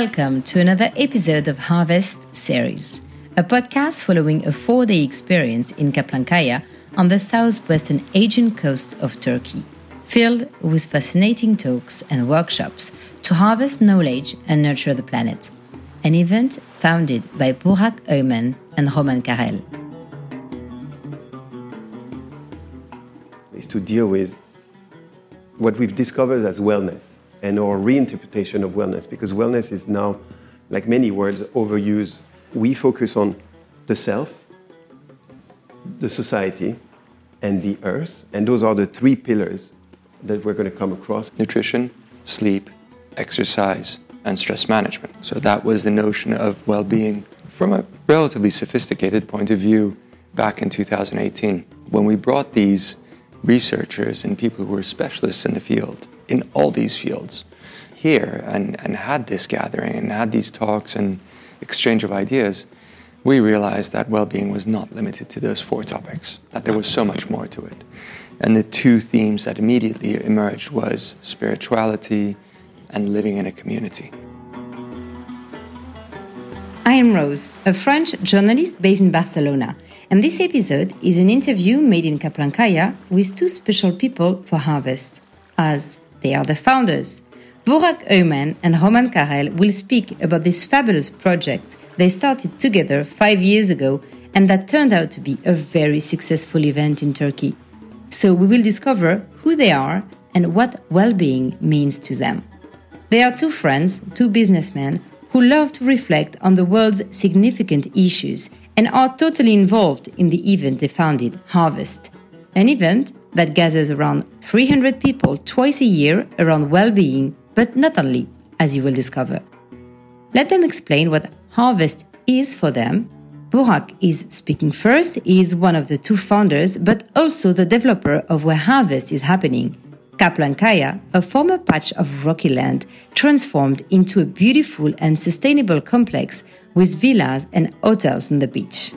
Welcome to another episode of Harvest Series, a podcast following a four day experience in Kaplankaya on the southwestern Aegean coast of Turkey, filled with fascinating talks and workshops to harvest knowledge and nurture the planet. An event founded by Burak Öymen and Roman Carel. Is to deal with what we've discovered as wellness and our reinterpretation of wellness, because wellness is now, like many words, overused. We focus on the self, the society, and the earth, and those are the three pillars that we're going to come across. Nutrition, sleep, exercise, and stress management. So that was the notion of well being from a relatively sophisticated point of view back in 2018. When we brought these researchers and people who were specialists in the field in all these fields here and, and had this gathering and had these talks and exchange of ideas, we realized that well being was not limited to those four topics, that there was so much more to it. And the two themes that immediately emerged was spirituality and living in a community. I am Rose, a French journalist based in Barcelona, and this episode is an interview made in Kaplankaya with two special people for Harvest, as they are the founders. Burak Öymen and Roman Carel will speak about this fabulous project they started together five years ago and that turned out to be a very successful event in Turkey. So we will discover who they are and what well being means to them. They are two friends, two businessmen, who love to reflect on the world's significant issues and are totally involved in the event they founded, Harvest, an event that gathers around 300 people twice a year around well being, but not only, as you will discover. Let them explain what Harvest is for them. Burak is speaking first. He is one of the two founders, but also the developer of where Harvest is happening. Kaplankaya, a former patch of rocky land, transformed into a beautiful and sustainable complex with villas and hotels on the beach.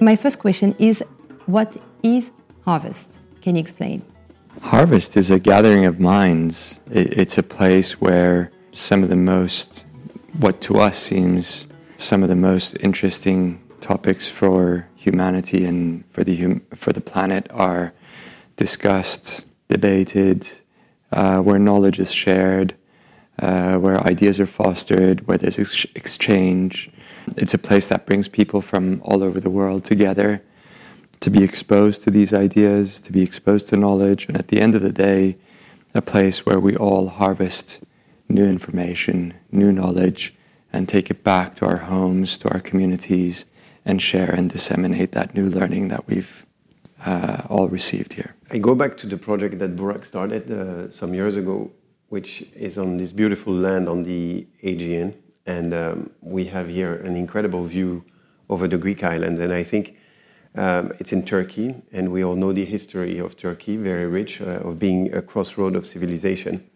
My first question is What is Harvest? Can you explain? Harvest is a gathering of minds. It's a place where some of the most, what to us seems some of the most interesting topics for humanity and for the hum- for the planet are discussed, debated, uh, where knowledge is shared, uh, where ideas are fostered, where there's ex- exchange. It's a place that brings people from all over the world together to be exposed to these ideas, to be exposed to knowledge, and at the end of the day, a place where we all harvest new information, new knowledge, and take it back to our homes, to our communities, and share and disseminate that new learning that we've uh, all received here. I go back to the project that Burak started uh, some years ago, which is on this beautiful land on the Aegean. And um, we have here an incredible view over the Greek islands. And I think um, it's in Turkey, and we all know the history of Turkey, very rich, uh, of being a crossroad of civilization.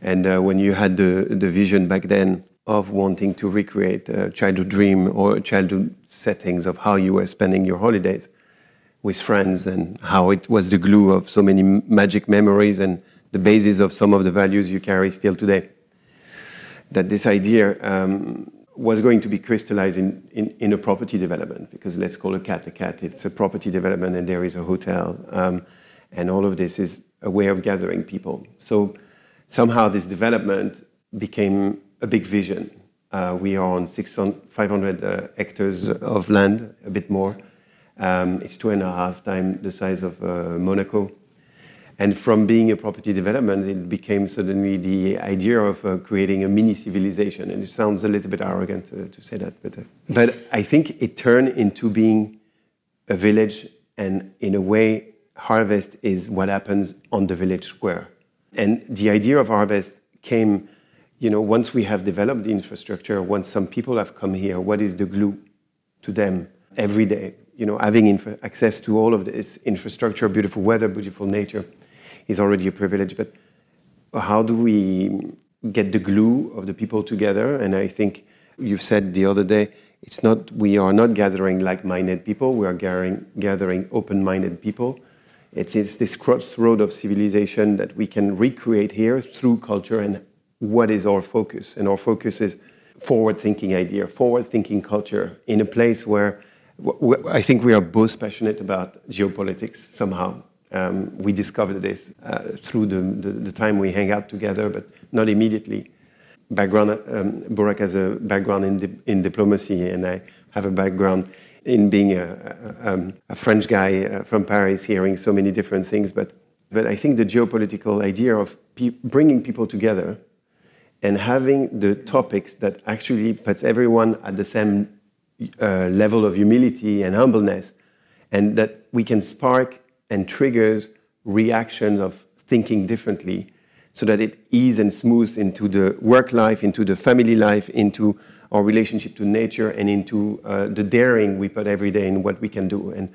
And uh, when you had the, the vision back then of wanting to recreate a childhood dream or childhood settings of how you were spending your holidays with friends and how it was the glue of so many magic memories and the basis of some of the values you carry still today. That this idea um, was going to be crystallized in, in, in, a property development because let's call a cat a cat. It's a property development and there is a hotel. Um, and all of this is a way of gathering people. So somehow this development became a big vision. Uh, we are on 600, 500 uh, hectares of land, a bit more. Um, it's two and a half times the size of uh, Monaco. And from being a property development, it became suddenly the idea of uh, creating a mini civilization. And it sounds a little bit arrogant uh, to say that, but, uh, but I think it turned into being a village, and in a way, harvest is what happens on the village square. And the idea of harvest came, you know, once we have developed the infrastructure, once some people have come here, what is the glue to them every day? You know, having access to all of this infrastructure, beautiful weather, beautiful nature, is already a privilege. But how do we get the glue of the people together? And I think you've said the other day, it's not we are not gathering like-minded people. We are gathering gathering open-minded people It's, it's this crossroad of civilization that we can recreate here through culture and what is our focus. And our focus is forward thinking idea, forward thinking culture in a place where I think we are both passionate about geopolitics somehow. Um, we discovered this uh, through the, the, the, time we hang out together, but not immediately. Background, um, Burak has a background in, di- in diplomacy, and I have a background in being a, a, um, a French guy uh, from Paris, hearing so many different things. But, but I think the geopolitical idea of pe- bringing people together and having the topics that actually puts everyone at the same uh, level of humility and humbleness, and that we can spark and triggers reactions of thinking differently so that it ease and smooths into the work life, into the family life, into our relationship to nature, and into uh, the daring we put every day in what we can do. And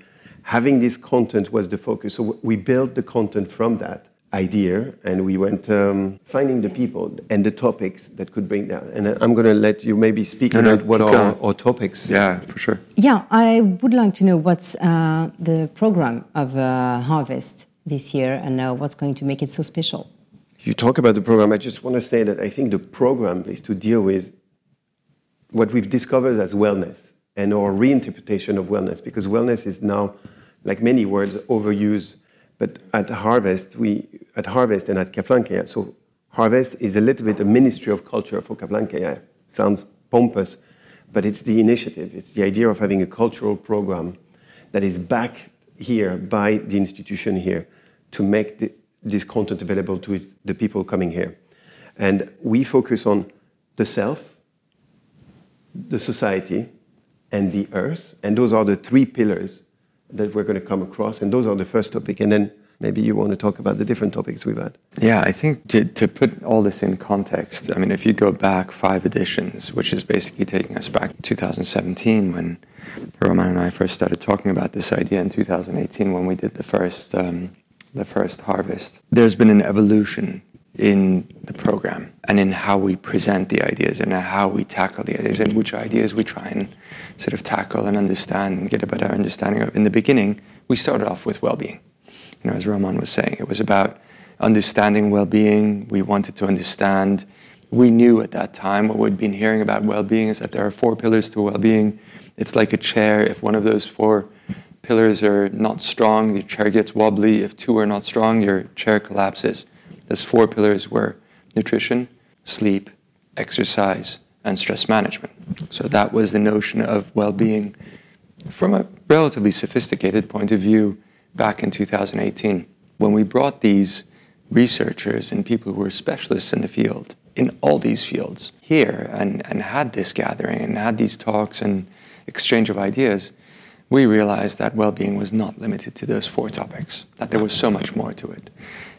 having this content was the focus. So we built the content from that idea and we went um, finding the people and the topics that could bring that. And I'm going to let you maybe speak no, about no, what are our topics. Yeah, for sure. Yeah, I would like to know what's uh, the program of uh, Harvest this year and uh, what's going to make it so special. You talk about the program. I just want to say that I think the program is to deal with what we've discovered as wellness and our reinterpretation of wellness, because wellness is now, like many words, overused but at Harvest, we at Harvest and at Kaplan so Harvest is a little bit a ministry of culture for Kaplan Sounds pompous, but it's the initiative. It's the idea of having a cultural program that is back here by the institution here to make the, this content available to the people coming here. And we focus on the self, the society, and the earth. And those are the three pillars that we're going to come across. And those are the first topic. And then maybe you want to talk about the different topics we've had. Yeah, I think to, to put all this in context, I mean, if you go back five editions, which is basically taking us back to 2017 when Roman and I first started talking about this idea in 2018 when we did the first, um, the first harvest, there's been an evolution in the program and in how we present the ideas and how we tackle the ideas and which ideas we try and sort of tackle and understand and get a better understanding of. In the beginning, we started off with well-being. You know, as Roman was saying, it was about understanding well-being. We wanted to understand. We knew at that time what we'd been hearing about well-being is that there are four pillars to well-being. It's like a chair. If one of those four pillars are not strong, the chair gets wobbly. If two are not strong, your chair collapses. Those four pillars were nutrition, sleep, exercise, and stress management. So that was the notion of well being from a relatively sophisticated point of view back in 2018. When we brought these researchers and people who were specialists in the field, in all these fields, here and, and had this gathering and had these talks and exchange of ideas, we realized that well being was not limited to those four topics, that there was so much more to it.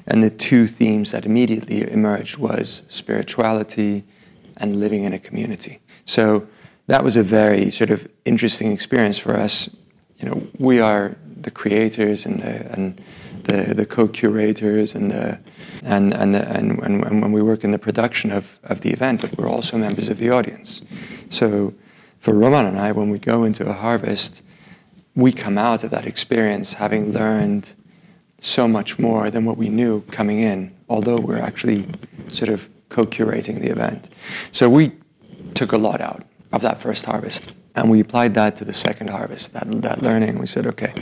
And the two themes that immediately emerged was spirituality and living in a community. So that was a very sort of interesting experience for us. You know, we are the creators and the and the, the co-curators and the and and, the, and and when we work in the production of, of the event, but we're also members of the audience. So for Roman and I, when we go into a harvest, we come out of that experience having learned so much more than what we knew coming in, although we're actually sort of co curating the event. So we took a lot out of that first harvest and we applied that to the second harvest, that, that learning. We said, okay,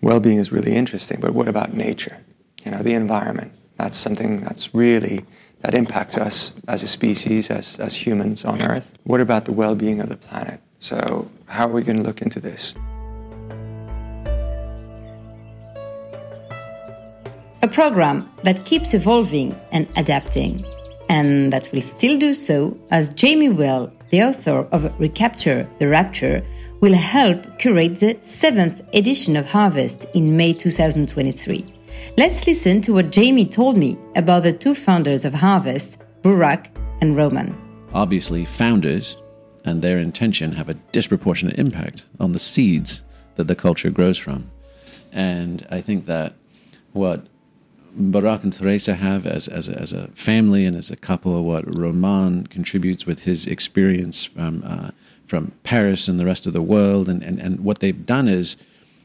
well being is really interesting, but what about nature? You know, the environment. That's something that's really that impacts us as a species, as, as humans on Earth. What about the well being of the planet? So, how are we going to look into this? A program that keeps evolving and adapting, and that will still do so as Jamie Wheal, the author of Recapture the Rapture, will help curate the seventh edition of Harvest in May 2023. Let's listen to what Jamie told me about the two founders of Harvest, Burak and Roman. Obviously, founders and their intention have a disproportionate impact on the seeds that the culture grows from. And I think that what Burak and Teresa have as, as, a, as a family and as a couple, what Roman contributes with his experience from, uh, from Paris and the rest of the world. And, and, and what they've done is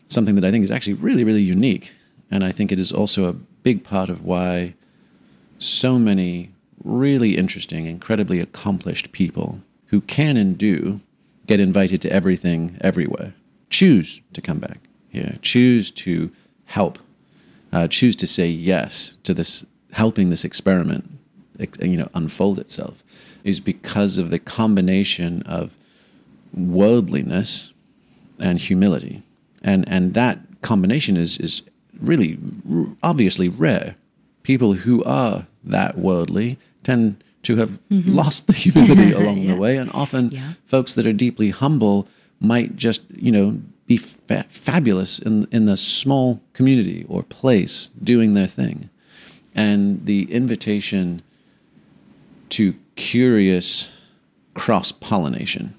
something that I think is actually really, really unique. And I think it is also a big part of why so many really interesting, incredibly accomplished people who can and do get invited to everything everywhere choose to come back here, choose to help, uh, choose to say yes to this, helping this experiment, you know, unfold itself, is because of the combination of worldliness and humility, and and that combination is is really obviously rare. People who are that worldly tend to have mm-hmm. lost the humility along yeah. the way, and often yeah. folks that are deeply humble might just you know be fa- fabulous in in the small community or place doing their thing, and the invitation to curious cross pollination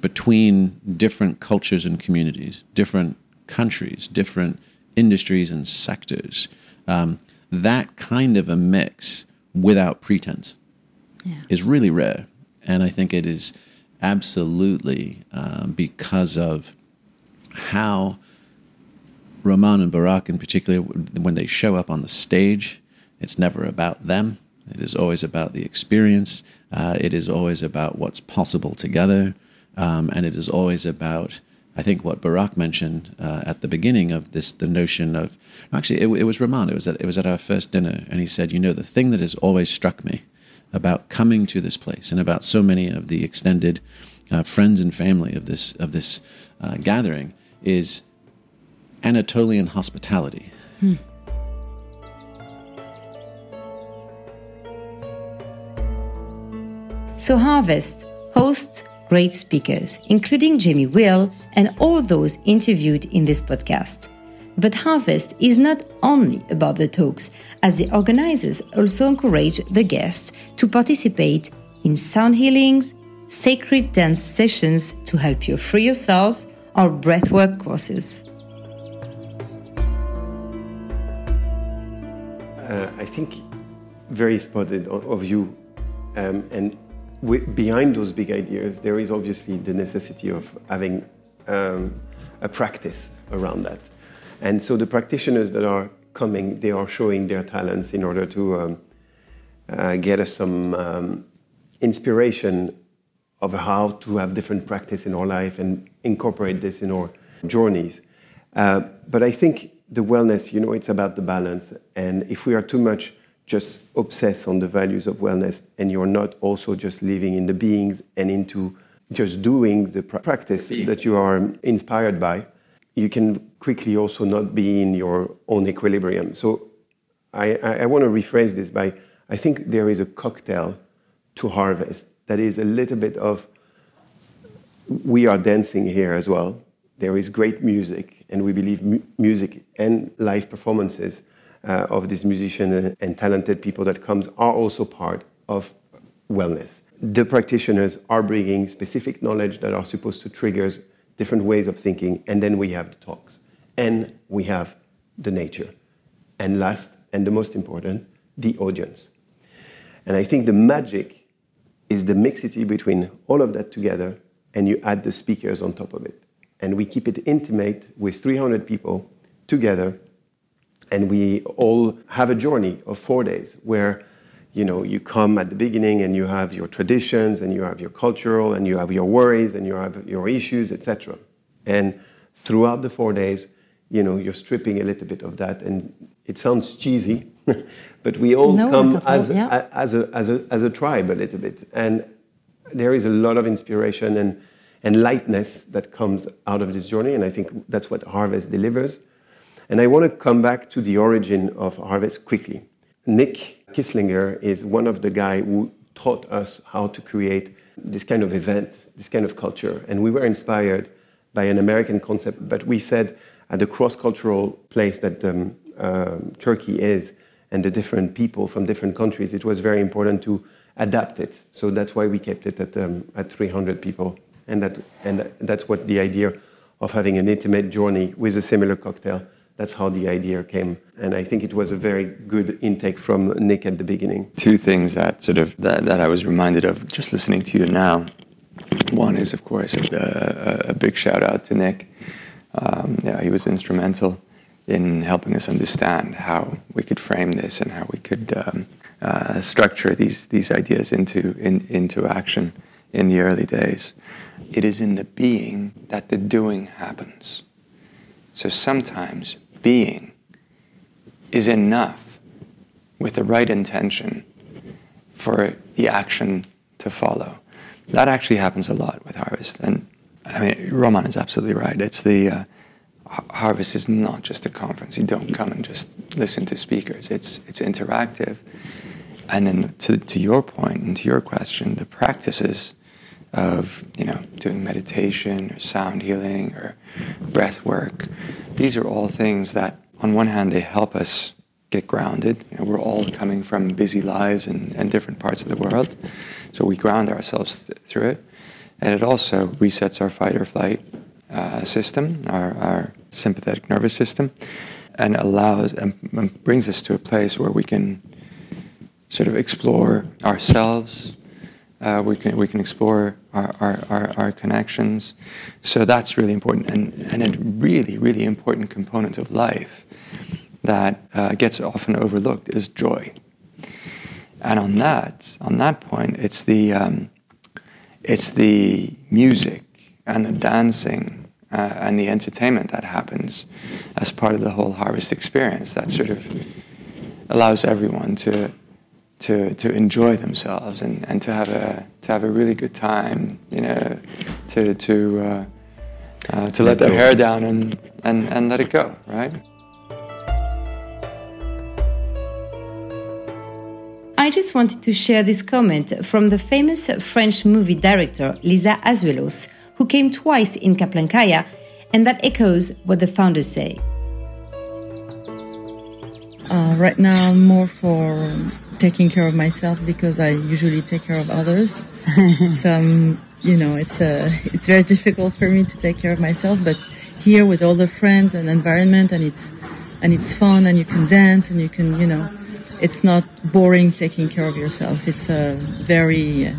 between different cultures and communities, different countries, different industries and sectors. Um, that kind of a mix without pretense yeah. is really rare. And I think it is absolutely uh, because of how Roman and Burak, in particular, when they show up on the stage, it's never about them. It is always about the experience. Uh, it is always about what's possible together. Um, and it is always about, I think, what Burak mentioned uh, at the beginning of this the notion of actually, it, it was Roman. It was, at, it was at our first dinner. And he said, You know, the thing that has always struck me about coming to this place and about so many of the extended uh, friends and family of this of this uh, gathering is Anatolian hospitality. Hmm. So Harvest hosts great speakers, including Jamie Wheal and all those interviewed in this podcast. But Harvest is not only about the talks, as the organizers also encourage the guests to participate in sound healings, sacred dance sessions to help you free yourself, or breathwork courses. Uh, I think very spotted of you, um, and behind those big ideas, there is obviously the necessity of having um, a practice around that. And so the practitioners that are coming, they are showing their talents in order to um, uh, get us some um, inspiration of how to have different practice in our life and incorporate this in our journeys. Uh, but I think the wellness, you know, it's about the balance. And if we are too much just obsessed on the values of wellness and you're not also just living in the beings and into just doing the practice that you are inspired by, you can quickly also not be in your own equilibrium. So I, I, I want to rephrase this by I think there is a cocktail to harvest that is a little bit of we are dancing here as well. There is great music, and we believe mu- music and live performances uh, of these musicians and talented people that comes are also part of wellness. The practitioners are bringing specific knowledge that are supposed to trigger different ways of thinking, and then we have the talks, and we have the nature, and last and the most important, the audience. And I think the magic is the mixity between all of that together, and you add the speakers on top of it. And we keep it intimate with 300 people together, and we all have a journey of four days where you know you come at the beginning and you have your traditions and you have your cultural and you have your worries and you have your issues etc and throughout the four days you know you're stripping a little bit of that. And it sounds cheesy but we all no, come as, yeah. a, as, a, as, a, as a tribe a little bit and there is a lot of inspiration and, and lightness that comes out of this journey and i think that's what harvest delivers and i want to come back to the origin of harvest quickly nick Kisslinger is one of the guys who taught us how to create this kind of event, this kind of culture. And we were inspired by an American concept, but we said at the cross cultural place that um, uh, Turkey is and the different people from different countries, it was very important to adapt it. So that's why we kept it at, um, at 300 people. And, that, and that's what the idea of having an intimate journey with a similar cocktail that's how the idea came. And i think it was a very good intake from nick at the beginning. Two things that sort of that, that i was reminded of just listening to you now. One is of course a, a, a big shout out to nick. Um, yeah he was instrumental in helping us understand how we could frame this and how we could um, uh, structure these these ideas into in, into action in the early days. It is in the being that the doing happens. So sometimes being is enough with the right intention for the action to follow. That actually happens a lot with harvest. And I mean, Roman is absolutely right. It's the uh, harvest is not just a conference. You don't come and just listen to speakers. It's it's interactive. And then to, to your point and to your question, the practices of you know doing meditation or sound healing or breath work, these are all things that on one hand they help us get grounded. You know, we're all coming from busy lives and, and different parts of the world, so we ground ourselves th- through it, and it also resets our fight or flight uh, system, our, our sympathetic nervous system, and allows and, and brings us to a place where we can sort of explore ourselves. Uh, we can we can explore our, our, our, our, connections. So that's really important and, and a really, really important component of life that uh, gets often overlooked is joy. And on that, on that point, it's the um, it's the music and the dancing uh, and the entertainment that happens as part of the whole harvest experience that sort of allows everyone to to to enjoy themselves and, and to have a to have a really good time, you know, to to uh, uh, to let, their hair down and, and, and let it go, right? I just wanted to share this comment from the famous French movie director Lisa Azuelos, who came twice in Kaplankaya, and that echoes what the founders say. Uh, right now, more for taking care of myself because I usually take care of others. so, um, you know, it's uh, it's very difficult for me to take care of myself, but here with all the friends and environment and it's, and it's fun and you can dance and you can, you know, it's not boring taking care of yourself. It's a very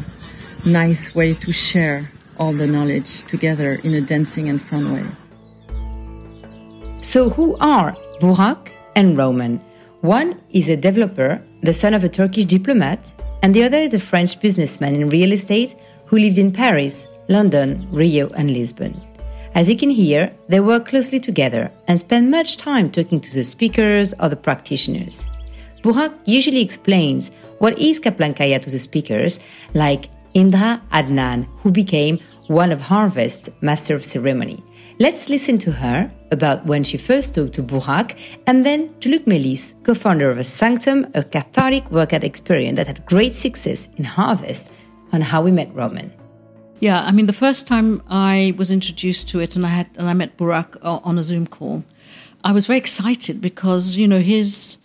nice way to share all the knowledge together in a dancing and fun way. So who are Burak and Roman? One is a developer, the son of a Turkish diplomat, and the other is a French businessman in real estate who lived in Paris, London, Rio, and Lisbon. As you can hear, they work closely together and spend much time talking to the speakers or the practitioners. Burak usually explains what is Kaplankaya to the speakers, like Indra Adnan, who became one of Harvest's Master of Ceremony. Let's listen to her about when she first talked to Burak, and then to Luc Melis, co founder of a Sanctum, a cathartic workout experience that had great success in Harvest, on how we met Roman. Yeah, I mean, the first time I was introduced to it and I, had, and I met Burak uh, on a Zoom call, I was very excited because, you know, his,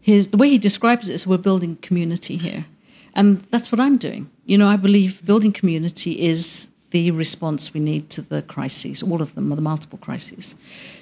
his, the way he describes it is we're building community here. And that's what I'm doing. You know, I believe building community is the response we need to the crises, all of them, the multiple crises.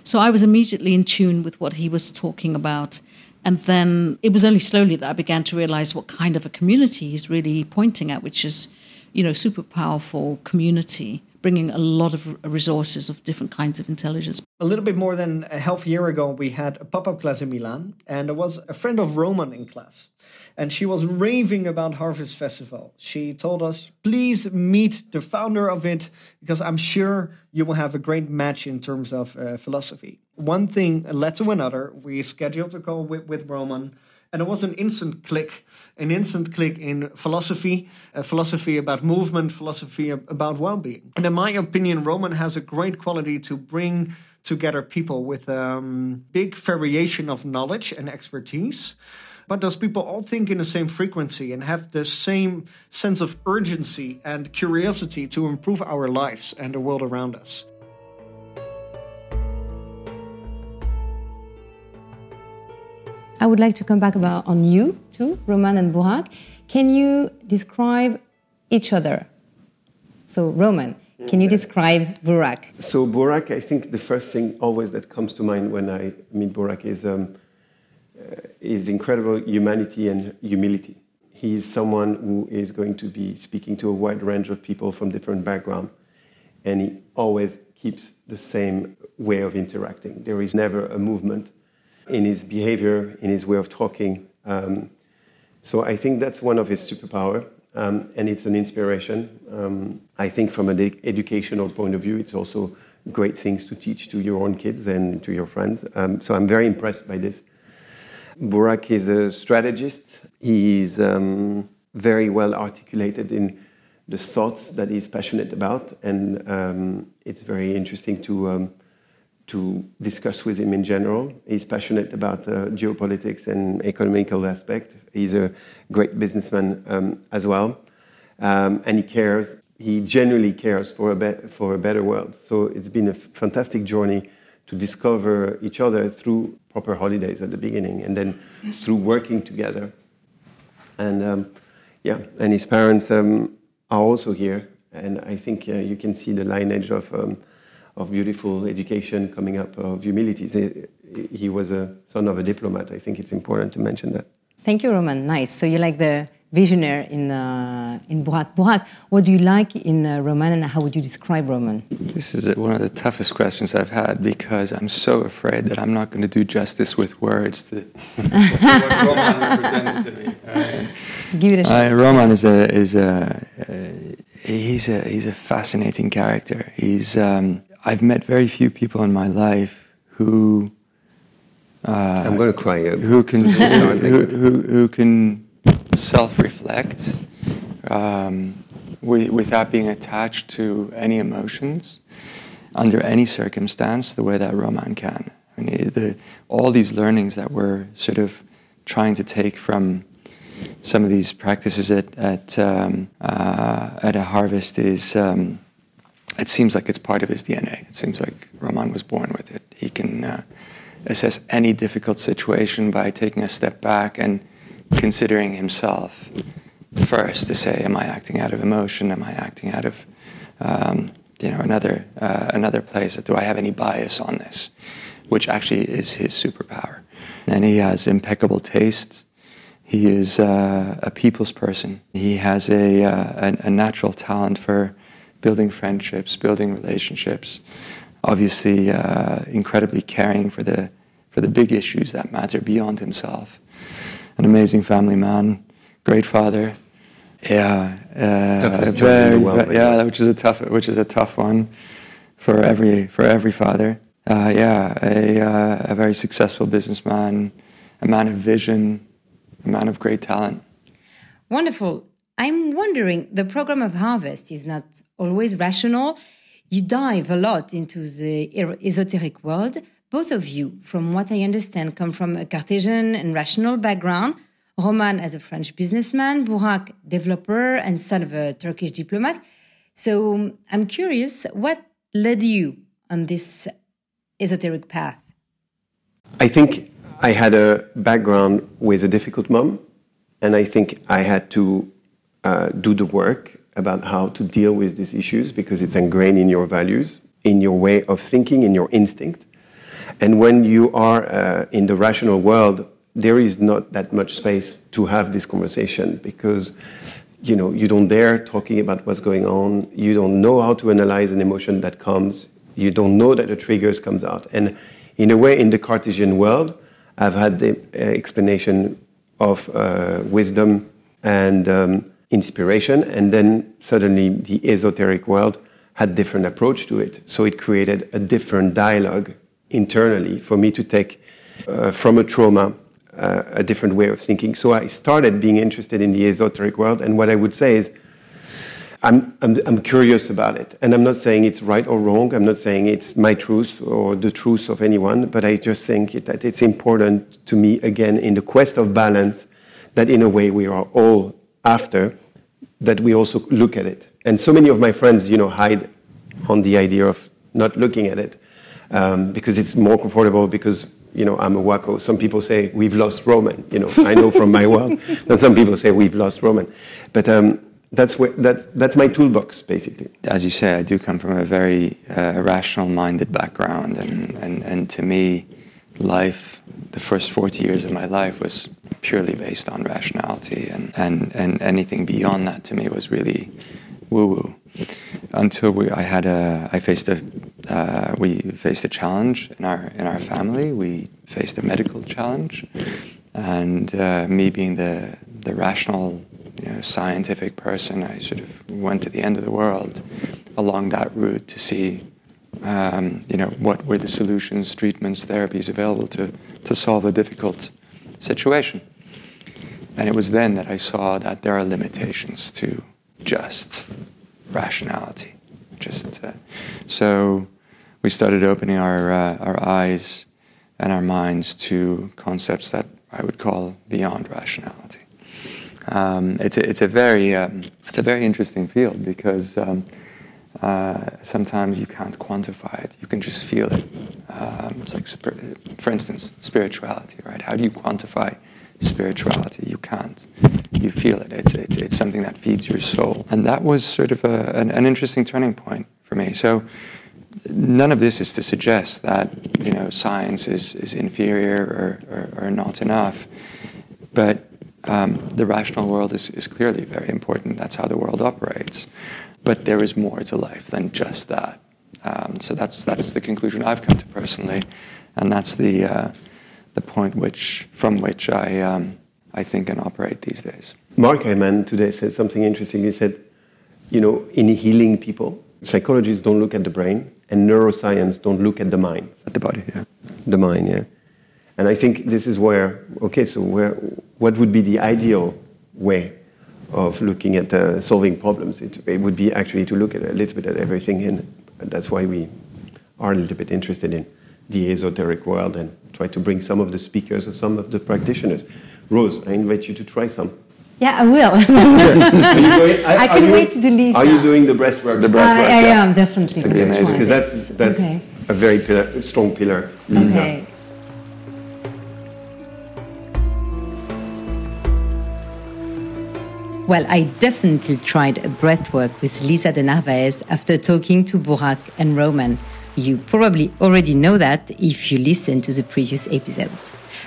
So I was immediately in tune with what he was talking about. And then it was only slowly that I began to realize what kind of a community he's really pointing at, which is, you know, super powerful community, bringing a lot of resources of different kinds of intelligence. A little bit more than a half year ago, we had a pop up class in Milan, and there was a friend of Roman in class and she was raving about Harvest Festival. She told us, please meet the founder of it because I'm sure you will have a great match in terms of uh, philosophy. One thing led to another. We scheduled a call with, with Roman. And it was an instant click, an instant click in philosophy, a philosophy about movement, philosophy about well being. And in my opinion, Roman has a great quality to bring together people with a um, big variation of knowledge and expertise but those people all think in the same frequency and have the same sense of urgency and curiosity to improve our lives and the world around us. I would like to come back about on you too, Roman and Burak. Can you describe each other? So, Roman, can you describe Burak? So, Burak, I think the first thing always that comes to mind when I meet Burak is um, his incredible humanity and humility. He is someone who is going to be speaking to a wide range of people from different backgrounds. and he always keeps the same way of interacting. There is never a movement in his behavior, in his way of talking. Um, so I think that's one of his superpower, um, and it's an inspiration. Um, I think from an ed- educational point of view, it's also great things to teach to your own kids and to your friends. Um, so I'm very impressed by this. Burak is a strategist. He is um, very well articulated in the thoughts that he's passionate about, and um, it's very interesting to to discuss with him in general. He's passionate about uh, geopolitics and economical aspect. He's a great businessman um, as well, um, and he cares. He genuinely cares for a be- for a better world. So it's been a fantastic journey to discover each other through proper holidays at the beginning, and then through working together. And um, yeah, and his parents um, are also here, and I think uh, you can see the lineage of um, of beautiful education coming up of humility. He was a son of a diplomat. I think it's important to mention that. Thank you, Roman. Nice. So you like the visionary in uh, in Burak. Burak, what do you like in uh, Roman, and how would you describe Roman? This is one of the toughest questions I've had because I'm so afraid that I'm not going to do justice with words to, what Roman represents to me. Right? Give it a shot. Uh, Roman is a is a uh, he's a he's a fascinating character. He's um, I've met very few people in my life who uh, I'm going to cry. out. who can who, who, who can self-reflect um, wi- without being attached to any emotions under any circumstance the way that Roman can. I mean, the, all these learnings that we're sort of trying to take from some of these practices at at um, uh, at a harvest is um, it seems like it's part of his DNA. It seems like Roman was born with it. He can uh, assess any difficult situation by taking a step back and considering himself first to say, "Am I acting out of emotion? Am I acting out of um, you know another uh, another place? Do I have any bias on this?" Which actually is his superpower. And he has impeccable taste. He is uh, a people's person. He has a, uh, a, a natural talent for building friendships, building relationships. Obviously, uh, incredibly caring for the for the big issues that matter beyond himself. An amazing family man, great father. Yeah, uh, Toughest job in the world, by yeah, which is a tough which is a tough one for every for every father. Uh, yeah, a, uh, a very successful businessman, a man of vision, a man of great talent. Wonderful. I'm wondering, the program of Harvest is not always rational. You dive a lot into the er- esoteric world. Both of you, from what I understand, come from a Cartesian and rational background. Roman as a French businessman, Burak, developer and son of a Turkish diplomat. So I'm curious, what led you on this esoteric path? I think I had a background with a difficult mom, and I think I had to uh, do the work about how to deal with these issues because it's ingrained in your values, in your way of thinking, in your instinct. And when you are uh, in the rational world, there is not that much space to have this conversation because you know you don't dare talking about what's going on. You don't know how to analyze an emotion that comes. You don't know that the triggers comes out. And in a way, in the Cartesian world, I've had the uh, explanation of uh, wisdom and um, inspiration, and then suddenly the esoteric world had different approach to it. So it created a different dialogue internally for me to take uh, from a trauma uh, a different way of thinking. So I started being interested in the esoteric world, and what I would say is. I'm, I'm, I'm curious about it. And I'm not saying it's right or wrong. I'm not saying it's my truth or the truth of anyone, but I just think that it's important to me, again, in the quest of balance, that in a way we are all after, that we also look at it. And so many of my friends, you know, hide on the idea of not looking at it um, because it's more comfortable because, you know, I'm a wacko. Some people say we've lost Roman. You know, I know from my world that some people say we've lost Roman. But um, that's, where, that's, that's my toolbox, basically. as you say, I do come from a very uh, rational-minded background, and, and, and to me, life, the first 40 years of my life was purely based on rationality, and, and, and anything beyond that to me was really woo-woo. until we, I had a, I faced a, uh, we faced a challenge in our in our family. We faced a medical challenge, and uh, me being the the rational, you know, scientific person, I sort of went to the end of the world along that route to see, you know, what were the solutions, treatments, therapies available to to solve a difficult situation. And it was then that I saw that there are limitations to just rationality. Just uh, so we started opening our uh, our eyes and our minds to concepts that I would call beyond rationality. Um, it's a, it's a very um, it's a very interesting field because um, uh, sometimes you can't quantify it. You can just feel it. Um, it's like, for instance, spirituality, right? How do you quantify spirituality? You can't. You feel it. It's, it's, it's something that feeds your soul. And that was sort of a, an, an interesting turning point for me. So none of this is to suggest that you know science is, is inferior or, or, or not enough. But um, the rational world is, is clearly very important. That's how the world operates. But there is more to life than just that. Um, so that's that's the conclusion I've come to personally, and that's the uh, the point which from which I um, I think and operate these days. Mark Hyman today said something interesting. He said, you know, in healing people, psychologists don't look at the brain, and neuroscience don't look at the mind. At the body, yeah. The mind, yeah. And I think this is where, okay, so where, what would be the ideal way of looking at uh, solving problems? It, it, would be actually to look at a little bit at everything, and that's why we are a little bit interested in the esoteric world and try to bring some of the speakers or some of the practitioners. Rose, I invite you to try some. Yeah, I will. going, I, I can wait to do Lisa. Are you doing the breathwork? The breathwork. Uh, I yeah. am definitely. Because that's that's okay. a very pillar, strong pillar, Lisa. Okay. Well, I definitely tried a breathwork with Lisa de Narvaez after talking to Burak and Roman. You probably already know that if you listened to the previous episode.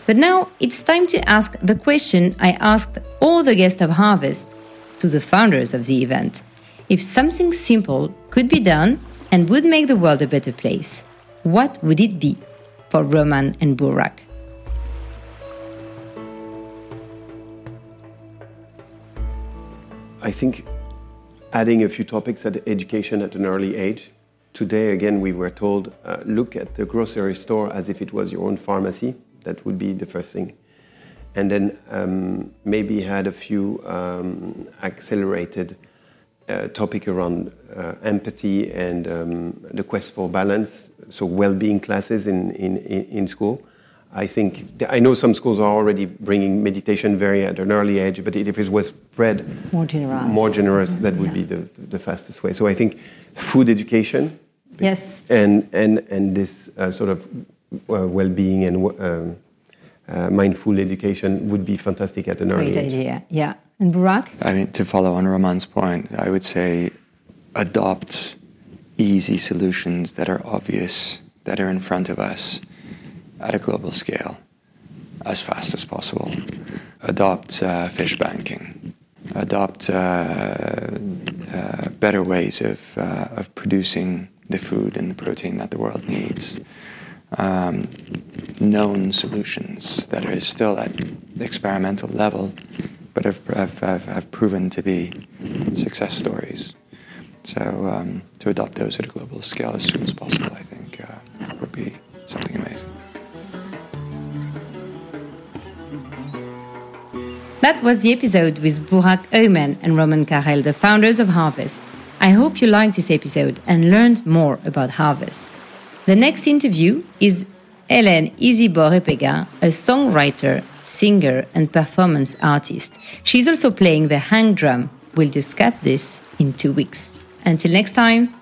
But now it's time to ask the question I asked all the guests of Harvest to the founders of the event. If something simple could be done and would make the world a better place, what would it be for Roman and Burak? I think adding a few topics at education at an early age. Today, again, we were told uh, look at the grocery store as if it was your own pharmacy. That would be the first thing. And then um, maybe had a few um, accelerated uh, topic around uh, empathy and um, the quest for balance, so well-being classes in, in, in school. I think I know some schools are already bringing meditation very at an early age, but if it was spread more generous, more generous, that would yeah. be the, the fastest way. So I think food education, yes, and and and this uh, sort of uh, well-being and um, uh, mindful education would be fantastic at an early age. Great age. idea, yeah. And Burak, I mean, to follow on Roman's point, I would say adopt easy solutions that are obvious, that are in front of us at a global scale as fast as possible. Adopt uh, fish banking. Adopt uh, uh, better ways of, uh, of producing the food and the protein that the world needs. Um, known solutions that are still at experimental level, but have, have, have, proven to be success stories. So um, to adopt those at a global scale as soon as possible, That was the episode with Burak Öymen and Roman Carel, the founders of Harvest. I hope you liked this episode and learned more about Harvest. The next interview is Hélène Isibor Repega, a songwriter, singer, and performance artist. She's also playing the hang drum. We'll discuss this in two weeks. Until next time.